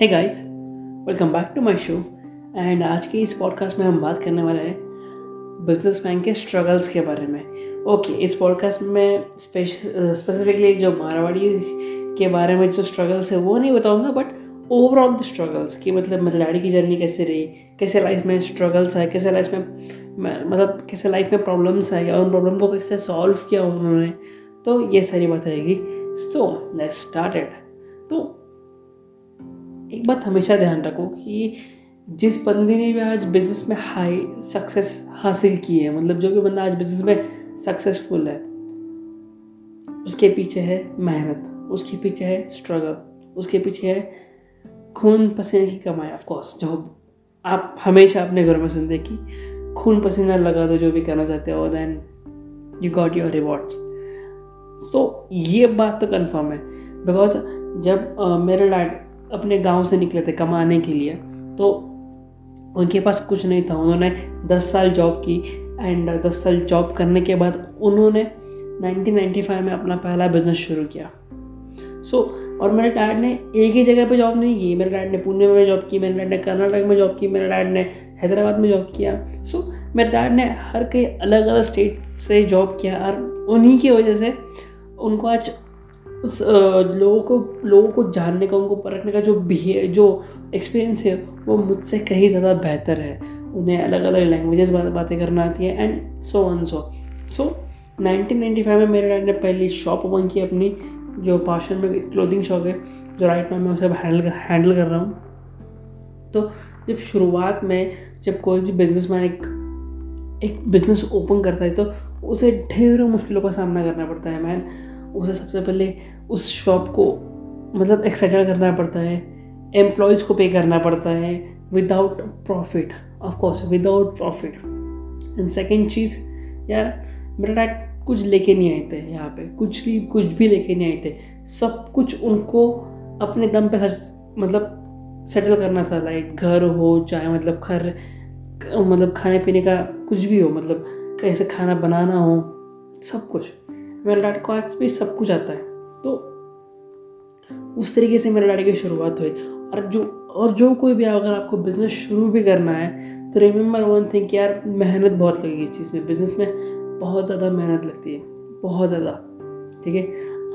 Hey guys welcome back to my show and आज के इस पॉडकास्ट में हम बात करने वाले हैं बिज़नेस मैन के स्ट्रगल्स के बारे में। ओके okay, इस पॉडकास्ट में स्पेसिफिकली जो मारवाड़ी के बारे में जो स्ट्रगल्स है वो नहीं बताऊँगा बट ओवरऑल द स्ट्रगल्स कि मतलब मेरे डैडी की जर्नी कैसे रही कैसे लाइफ में स्ट्रगल्स आए कैसे लाइफ में मतलब कैसे लाइफ में प्रॉब्लम्स है या उन प्रॉब्लम को कैसे सॉल्व किया उन्होंने। तो ये सारी बात आएगी सो लेट्स स्टार्टेड तो एक बात हमेशा ध्यान रखो कि जिस बंदे ने भी आज बिज़नेस में हाई सक्सेस हासिल की है मतलब जो भी बंदा आज बिज़नेस में सक्सेसफुल है उसके पीछे है मेहनत उसके पीछे है स्ट्रगल उसके पीछे है खून पसीने की कमाई ऑफ़ कोर्स जो आप हमेशा अपने घर में सुनते कि खून पसीना लगा दो जो भी करना चाहते हो then you got your reward तो ये बात तो कन्फर्म है बिकॉज़ जब uh, मेरे डैड अपने गाँव से निकले थे कमाने के लिए। तो उनके पास कुछ नहीं था। उन्होंने दस साल जॉब की एंड दस साल जॉब करने के बाद उन्होंने 1995 में अपना पहला बिज़नेस शुरू किया। सो so, और मेरे डैड ने एक ही जगह पे जॉब नहीं की। मेरे डैड ने पुणे में जॉब की मेरे डैड ने कर्नाटक में जॉब की मेरे डैड ने हैदराबाद में जॉब किया। सो so, मेरे डैड ने हर कई अलग अलग स्टेट से जॉब किया और उन्हीं की वजह से उनको आज उस लोगों को लोगों को जानने का, उनको परखने का जो बिहेव जो एक्सपीरियंस है, वो मुझसे कहीं ज़्यादा बेहतर है। उन्हें अलग अलग लैंग्वेजेस बातें करना आती है एंड सो ऑन सो सो 1995 में मेरे डैड ने पहली शॉप ओपन की अपनी, जो पाशन में क्लोथिंग शॉप है, जो राइट नाउ मैं उसे हैंडल हैंडल कर रहा हूँ। तो जब शुरुआत में जब कोई भी बिज़नेस मैन एक एक बिज़नेस ओपन करता है तो उसे ढेरों मुश्किलों का सामना करना पड़ता है मैन उसे सबसे पहले उस शॉप को मतलब एक्सेटल करना पड़ता है एम्प्लॉयज़ को पे करना पड़ता है without profit of course without profit and second चीज़, यार, मेरा डैड कुछ लेके नहीं आए थे यहाँ पे, कुछ भी कुछ भी लेके नहीं आए थे। सब कुछ उनको अपने दम पे मतलब सेटल करना था लाइक घर हो, चाहे मतलब घर मतलब खाने पीने का कुछ भी हो मतलब कैसे खाना बनाना हो, सब कुछ। मेरे डैड को आज भी सब कुछ आता है। तो उस तरीके से मेरे डैडी की शुरुआत हुई। और जो और जो कोई भी अगर आपको बिज़नेस शुरू भी करना है तो रिमेंबर वन थिंग कि यार, मेहनत बहुत लगेगी इस चीज़ में। बिज़नेस में बहुत ज़्यादा मेहनत लगती है। बहुत ज़्यादा। ठीक है?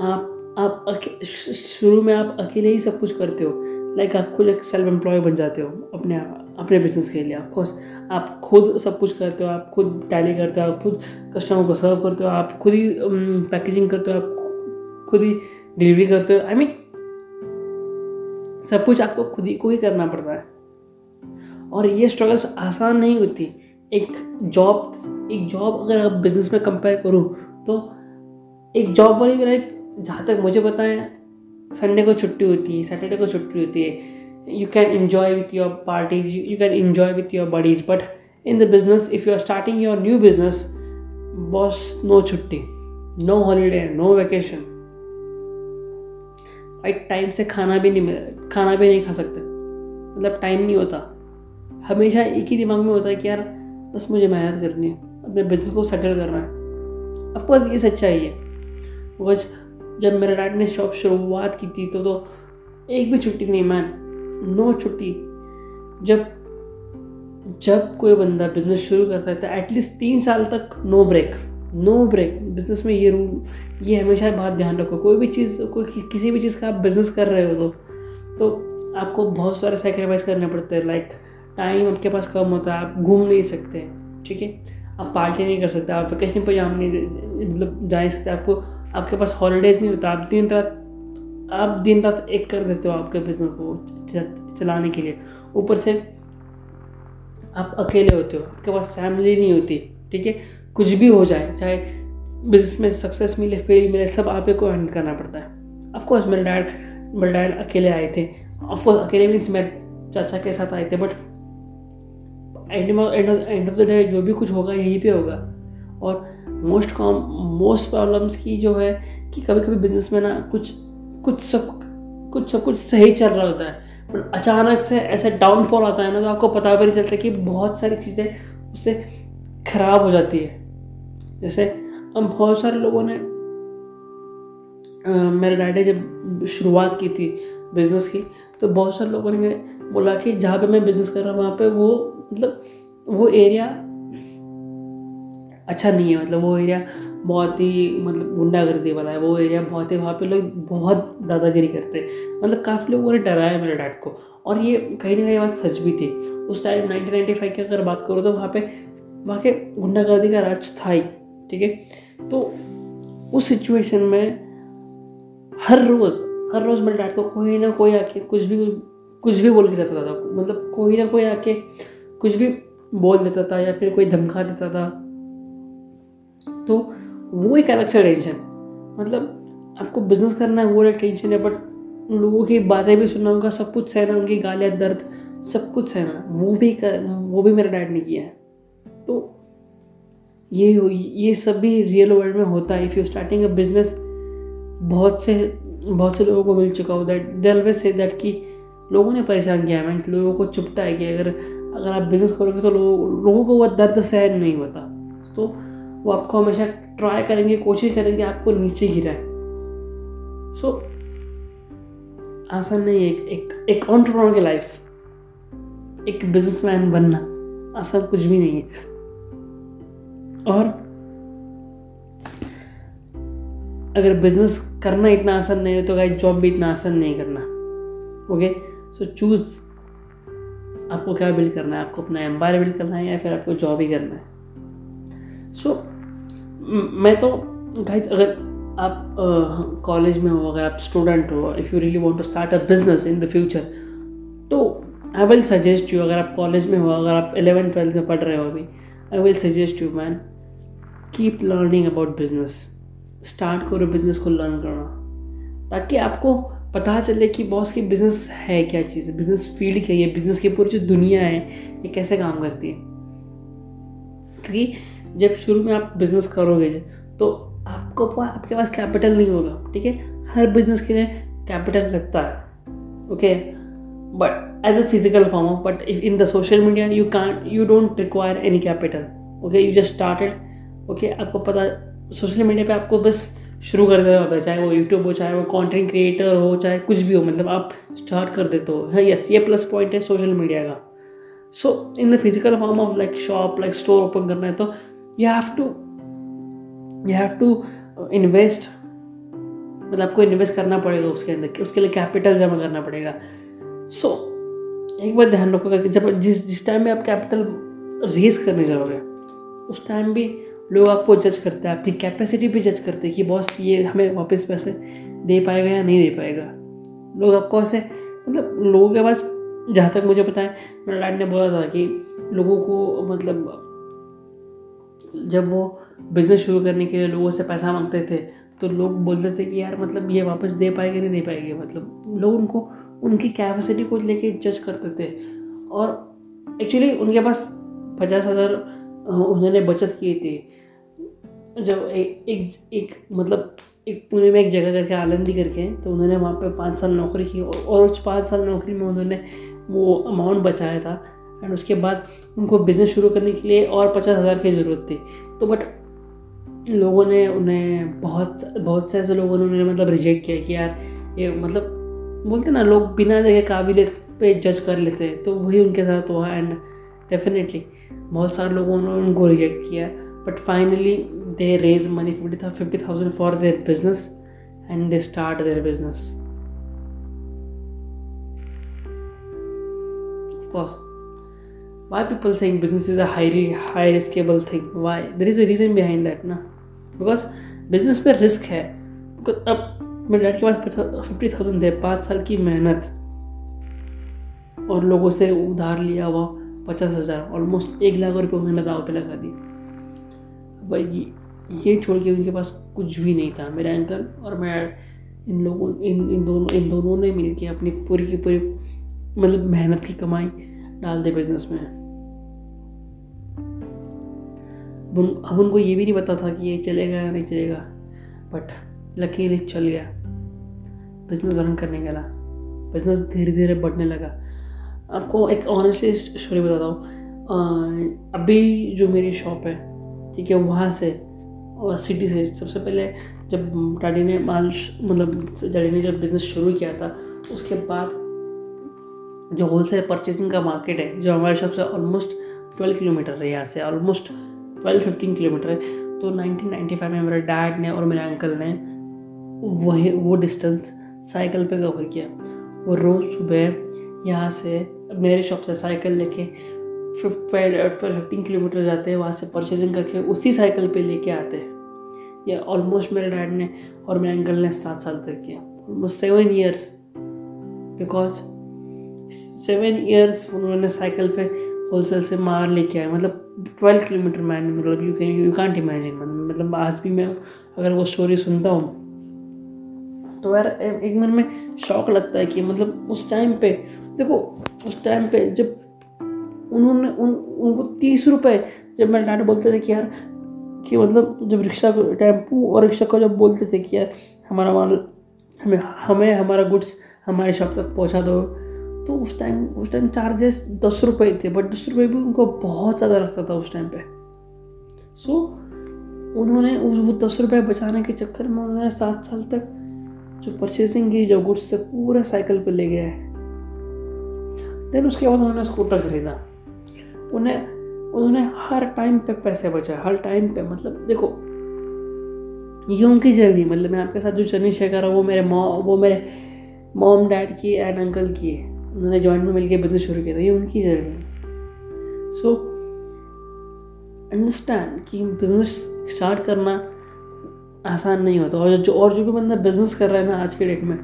आप आप शुरू में आप अकेले ही सब कुछ करते हो। लाइक आप खुद एक सेल्फ एम्प्लॉय बन जाते हो, अपने अपने बिज़नेस के लिए ऑफकोर्स आप खुद सब कुछ करते हो, आप खुद टैली करते हो, आप खुद कस्टमर को सर्व करते हो, आप खुद ही पैकेजिंग करते हो, आप खुद ही डिलीवरी करते हो. आई मीन सब कुछ आपको खुद ही, को ही करना पड़ता है. और ये स्ट्रगल्स आसान नहीं होती. एक जॉब एक जॉब अगर आप बिज़नेस में कंपेयर करूँ तो एक जॉब वाली लाइफ जहाँ तक मुझे पता है संडे को छुट्टी होती है सैटरडे को छुट्टी होती है। You can enjoy with your parties you can enjoy with your buddies but in the business if you are starting your new business boss no छुट्टी no holiday no vacation right time से खाना भी नहीं मिल, खाना भी नहीं खा सकते। मतलब टाइम नहीं होता। हमेशा एक ही दिमाग में होता है कि यार, बस मुझे मेहनत करनी है अपने बिज़नेस को सेटल करना है। अफकोर्स ये सच्चाई है। बिकॉज़ जब मेरे डैड ने शॉप शुरुआत की थी तो तो एक भी छुट्टी नहीं मैन नो छुट्टी। जब जब कोई बंदा बिज़नेस शुरू करता है तो एटलीस्ट तीन साल तक no break no break business में ये रूल ये हमेशा बात ध्यान रखो। कोई भी चीज़ कोई कि, किसी भी चीज़ का आप बिज़नेस कर रहे हो तो तो आपको बहुत सारे सेक्रीफाइस करने पड़ते हैं। लाइक टाइम आपके पास कम होता है आप घूम नहीं सकते ठीक है? आप पार्टी नहीं कर सकते आप वेकेशन पर जा नहीं मतलब जा नहीं सकते। आपको आपके पास हॉलीडेज़ नहीं होता, आप दिन रात, आप दिन रात एक कर देते हो आपके बिज़नेस को चलाने के लिए। ऊपर से आप अकेले होते हो, आपके पास फैमिली नहीं होती, ठीक है? कुछ भी हो जाए, चाहे बिज़नेस में सक्सेस मिले फेल मिले, सब आप को हैंडल करना पड़ता है। ऑफकोर्स मेरे डैड मेरे डैड अकेले आए थे। ऑफकोर्स अकेले मीन्स मेरे चाचा के साथ आए थे but and end of the day जो भी कुछ होगा, यहीं पे होगा। और मोस्ट कॉम मोस्ट प्रॉब्लम्स की जो है कि कभी कभी बिज़नेस में ना कुछ कुछ सब कुछ सब कुछ सही चल रहा होता है। पर अचानक से ऐसा डाउनफॉल आता है ना तो आपको पता भी नहीं चलता कि बहुत सारी चीज़ें उससे ख़राब हो जाती है। जैसे हम बहुत सारे लोगों ने मेरे डैडी जब शुरुआत की थी बिज़नेस की तो बहुत सारे लोगों ने बोला कि जहाँ पे मैं बिज़नेस कर रहा हूँ, वहाँ पे वो मतलब वो एरिया अच्छा नहीं है मतलब वो एरिया बहुत ही मतलब गुंडागर्दी वाला है, वो एरिया बहुत ही, वहाँ पे लोग बहुत दादागिरी करते हैं। मतलब काफ़ी लोगों ने डराया मेरे डैड को। और ये कहीं ना कहीं बात सच भी थी। उस टाइम 1995 की अगर बात करो तो वहाँ पे, वहाँ के गुंडागर्दी का राज था ही, ठीक है? तो उस सिचुएशन में हर रोज़ हर रोज़ मेरे डैड को कोई ना कोई आके कुछ भी कुछ भी बोल के जाता था मतलब कोई ना कोई आके कुछ भी बोल देता था या फिर कोई धमका देता था। तो वो एक अलग सा टेंशन। मतलब आपको बिज़नेस करना है, वो एक टेंशन है बट उन लोगों की बातें भी सुनना, उनका सब कुछ सहना, उनकी गालियाँ, दर्द, सब कुछ सहना, वो भी कर, वो भी मेरा डैड ने किया है। तो ये ये सब भी रियल वर्ल्ड में होता है। If you starting a business बहुत से बहुत से लोगों को मिल चुका हो। That they always say that कि लोगों ने परेशान किया है लोगों को चुपता है कि अगर अगर आप बिज़नेस करोगे तो लोगों लोगों को वह दर्द सहन नहीं होता। तो वो आपको हमेशा ट्राई करेंगे कोशिश करेंगे आपको नीचे गिराए सो आसान नहीं है एक एक एक ऑन्टरप्रनर की लाइफ एक बिजनेसमैन बनना आसान कुछ भी नहीं है। और अगर बिज़नेस करना इतना आसान नहीं है तो गाइस जॉब भी इतना आसान नहीं करना। ओके सो चूज़ आपको क्या बिल्ड करना है? आपको अपना एम्पायर बिल्ड करना है या फिर आपको जॉब ही करना है? सो so, मैं तो गाइज़ अगर आप कॉलेज uh, में हो अगर आप स्टूडेंट हो if you really want to start a business in the future तो आई विल सजेस्ट यू अगर आप कॉलेज में हो अगर आप एलेवन ट्वेल्थ में पढ़ रहे हो अभी I will suggest you man keep learning about business start करो बिज़नेस को लर्न करना। ताकि आपको पता चले कि बॉस की बिज़नेस है क्या चीज़ है बिज़नेस फ़ील्ड क्या है बिज़नेस की पूरी जो दुनिया है ये कैसे काम करती है। क्योंकि जब शुरू में आप बिज़नेस करोगे तो आपको आपके पास कैपिटल नहीं होगा, ठीक है? हर बिज़नेस के लिए कैपिटल लगता है okay but as a physical form of but if in the social media you can you don't require any capital okay you just started okay आपको पता सोशल मीडिया पे आपको बस शुरू कर देना होता है, चाहे वो यूट्यूब हो, चाहे वो कंटेंट क्रिएटर हो, चाहे कुछ भी हो मतलब आप स्टार्ट कर देते हो। है यस ये प्लस पॉइंट है सोशल मीडिया का। So in the physical form of like shop like store open करना है तो you have to you have to invest मतलब आपको इन्वेस्ट करना पड़ेगा उसके अंदर उसके लिए कैपिटल जमा करना पड़ेगा। सो so, एक बार ध्यान रखोगा कि जब जिस जिस टाइम में आप कैपिटल रेज करने जाओगे उस टाइम भी लोग आपको जज करते हैं आपकी कैपेसिटी भी जज करते हैं कि बॉस ये हमें वापस पैसे दे पाएगा या नहीं दे पाएगा। लोग आपको ऐसे मतलब लोगों के पास जहाँ तक मुझे पता है मेरा डैड ने बोला था कि लोगों को मतलब जब वो बिज़नेस शुरू करने के लिए लोगों से पैसा मांगते थे तो लोग बोलते थे कि यार मतलब ये वापस दे पाएँगे, नहीं दे पाएँगे? मतलब लोग उनको, उनकी कैपेसिटी को लेके जज करते थे। और एक्चुअली उनके पास पचास हज़ार उन्होंने बचत की थी। जब एक एक एक मतलब एक पुणे में एक जगह करके आलंदी करके तो उन्होंने वहाँ पे पाँच साल नौकरी की और उस पाँच साल नौकरी में उन्होंने वो अमाउंट बचाया था। एंड उसके बाद उनको बिज़नेस शुरू करने के लिए और पचास हज़ार की ज़रूरत थी। तो बट लोगों ने उन्हें बहुत बहुत से ऐसे लोगों ने उन्हें मतलब रिजेक्ट किया कि यार, ये मतलब बोलते ना, लोग बिना देखे काबिलियत पे जज कर लेते तो वही उनके साथ हुआ एंड डेफिनेटली बहुत सारे लोगों ने उनको रिजेक्ट किया। But finally they raise money fifty fifty thousand for their business and they start their business course why people saying business is a highly, high riskable thing? Why? There is a reason behind that ना because business में risk है। अब मेरे dad के पास fifty thousand थे पाँच साल की मेहनत। और लोगों से उधार लिया हुआ पचास हज़ार ऑलमोस्ट एक लाख रुपये उन्होंने दाव पे लगा दी भाई, ये छोड़ के उनके पास कुछ भी नहीं था। मेरे अंकल और मैं इन लोगों, इन इन दोनों इन दोनों ने मिल के अपनी पूरी की पूरी मतलब मेहनत की कमाई डाल दे बिज़नेस में। अब उनको ये भी नहीं पता था कि ये चलेगा या नहीं चलेगा बट लकीली चल गया। बिज़नेस रन करने गया बिज़नेस धीरे धीरे बढ़ने लगा। आपको एक ऑनेस्टली स्टोरी बताता हूँ। अभी जो मेरी शॉप है, ठीक है, वहाँ से और सिटी से, सबसे पहले जब डैडी ने माल मतलब डैडी ने जब बिज़नेस शुरू किया था, उसके बाद जो होलसेल परचेसिंग का मार्केट है, जो हमारे शॉप से ऑलमोस्ट ट्वेल्व किलोमीटर है यहाँ से ऑलमोस्ट ट्वेल्व फिफ्टीन किलोमीटर है तो नाइनटीन नाइन्टी फाइव में मेरे डैड ने और मेरे अंकल ने वही, वो डिस्टेंस साइकिल पे कवर किया। वो रोज़ सुबह यहाँ से मेरे शॉप से साइकिल लेके फिफ्टीन किलोमीटर जाते हैं, वहाँ से परचेजिंग करके उसी साइकिल पे लेके आते हैं। ये ऑलमोस्ट मेरे डैड ने और मेरे अंकल ने सात साल तक किया almost seven years because seven years उन्होंने साइकिल पे होलसेल से मार लेके आए। मतलब ट्वेल्व किलोमीटर मैन मतलब you can you can't imagine मतलब आज भी मैं अगर वो स्टोरी सुनता हूँ तो यार, एक मन में शौक लगता है कि मतलब उस टाइम पे, देखो, उस टाइम पे जब उन्होंने उन, उनको तीस रुपये जब मेरे डैड बोलते थे कि यार, कि मतलब जब रिक्शा को, टेंपू और रिक्शा को जब बोलते थे कि यार, हमारा माल, हमें हमें हमारा गुड्स हमारे शॉप तक पहुँचा दो तो उस टाइम उस टाइम चार्जेस दस रुपये थे बट दस रुपये भी उनको बहुत ज़्यादा लगता था उस टाइम पे। सो so, उन्होंने उस वो दस रुपये बचाने के चक्कर में उन्होंने सात साल तक जो परचेसिंग की जो गुड्स थे पूरा साइकिल पे ले गया है। देन उसके बाद उन्होंने स्कूटर खरीदा। उन्हें उन्होंने हर टाइम पे पैसे बचाए हर टाइम पे मतलब देखो ये उनकी जर्नी मतलब मैं आपके साथ जो जर्नी शेयर कर रहा हूँ वो मेरे मॉ वो मेरे मॉम डैड की एंड अंकल की है। उन्होंने जॉइंट में मिलकर बिज़नेस शुरू किया था ये उनकी जर्नी सो अंडरस्टैंड कि बिज़नेस स्टार्ट करना आसान नहीं होता। और जो और जो भी बंदा बिज़नेस कर रहा है ना आज के डेट में,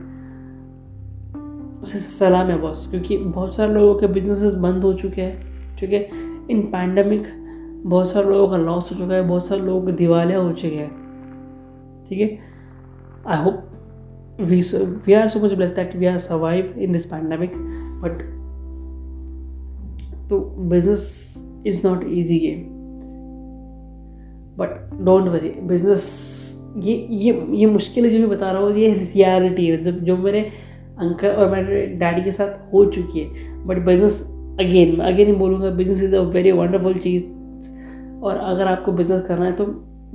उसे सलाम है बॉस क्योंकि बहुत सारे लोगों के बिजनेसेस बंद हो चुके हैं, ठीक है? इन पैंडमिक बहुत सारे लोगों का लॉस हो चुका है, बहुत सारे लोगों दिवालिया हो चुके हैं, ठीक है? I hope we we are so much bless that we are survive in this pandemic but तो business is not easy game but don't worry business ये ये ये मुश्किल जो भी बता रहा हूँ, ये रियलिटी है। मतलब जो मेरे अंकल और मेरे डैडी के साथ हो चुकी है। बट बिज़नेस अगेन मैं अगेन ही बोलूँगा business is a very wonderful चीज़। और अगर आपको बिज़नेस करना है तो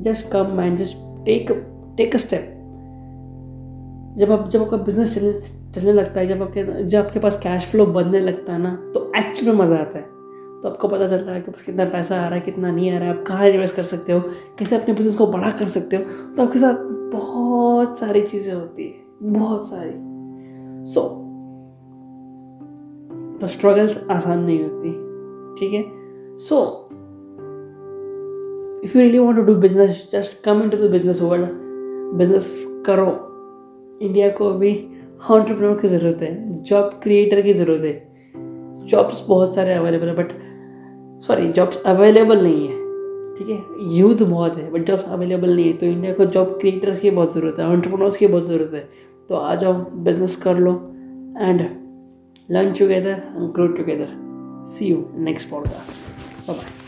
just come man just take take a step जब आप, जब आपका बिज़नेस चलने लगता है जब आपके जब आपके पास कैश फ्लो बनने लगता है ना तो एक्चुअल में मज़ा आता है। तो आपको पता चलता है कि कितना पैसा आ रहा है कितना नहीं आ रहा है आप कहाँ इन्वेस्ट कर सकते हो कैसे अपने बिज़नेस को बड़ा कर सकते हो तो आपके साथ बहुत सारी चीज़ें होती है बहुत सारी। सो so, तो स्ट्रगल्स आसान नहीं होती ठीक है? So if you really want to do business just come in to the business world business करो। इंडिया को अभी ऑन्टरप्रनोर की ज़रूरत है जॉब क्रिएटर की ज़रूरत है जॉब्स बहुत सारे अवेलेबल है बट सॉरी जॉब्स अवेलेबल नहीं है, ठीक है यूथ बहुत है बट जॉब्स अवेलेबल नहीं है तो इंडिया को जॉब क्रिएटर्स की बहुत ज़रूरत है ऑन्टरप्रनोर्स की बहुत ज़रूरत है तो आ जाओ बिज़नेस कर लो and together and grow together. See you next podcast. Bye bye.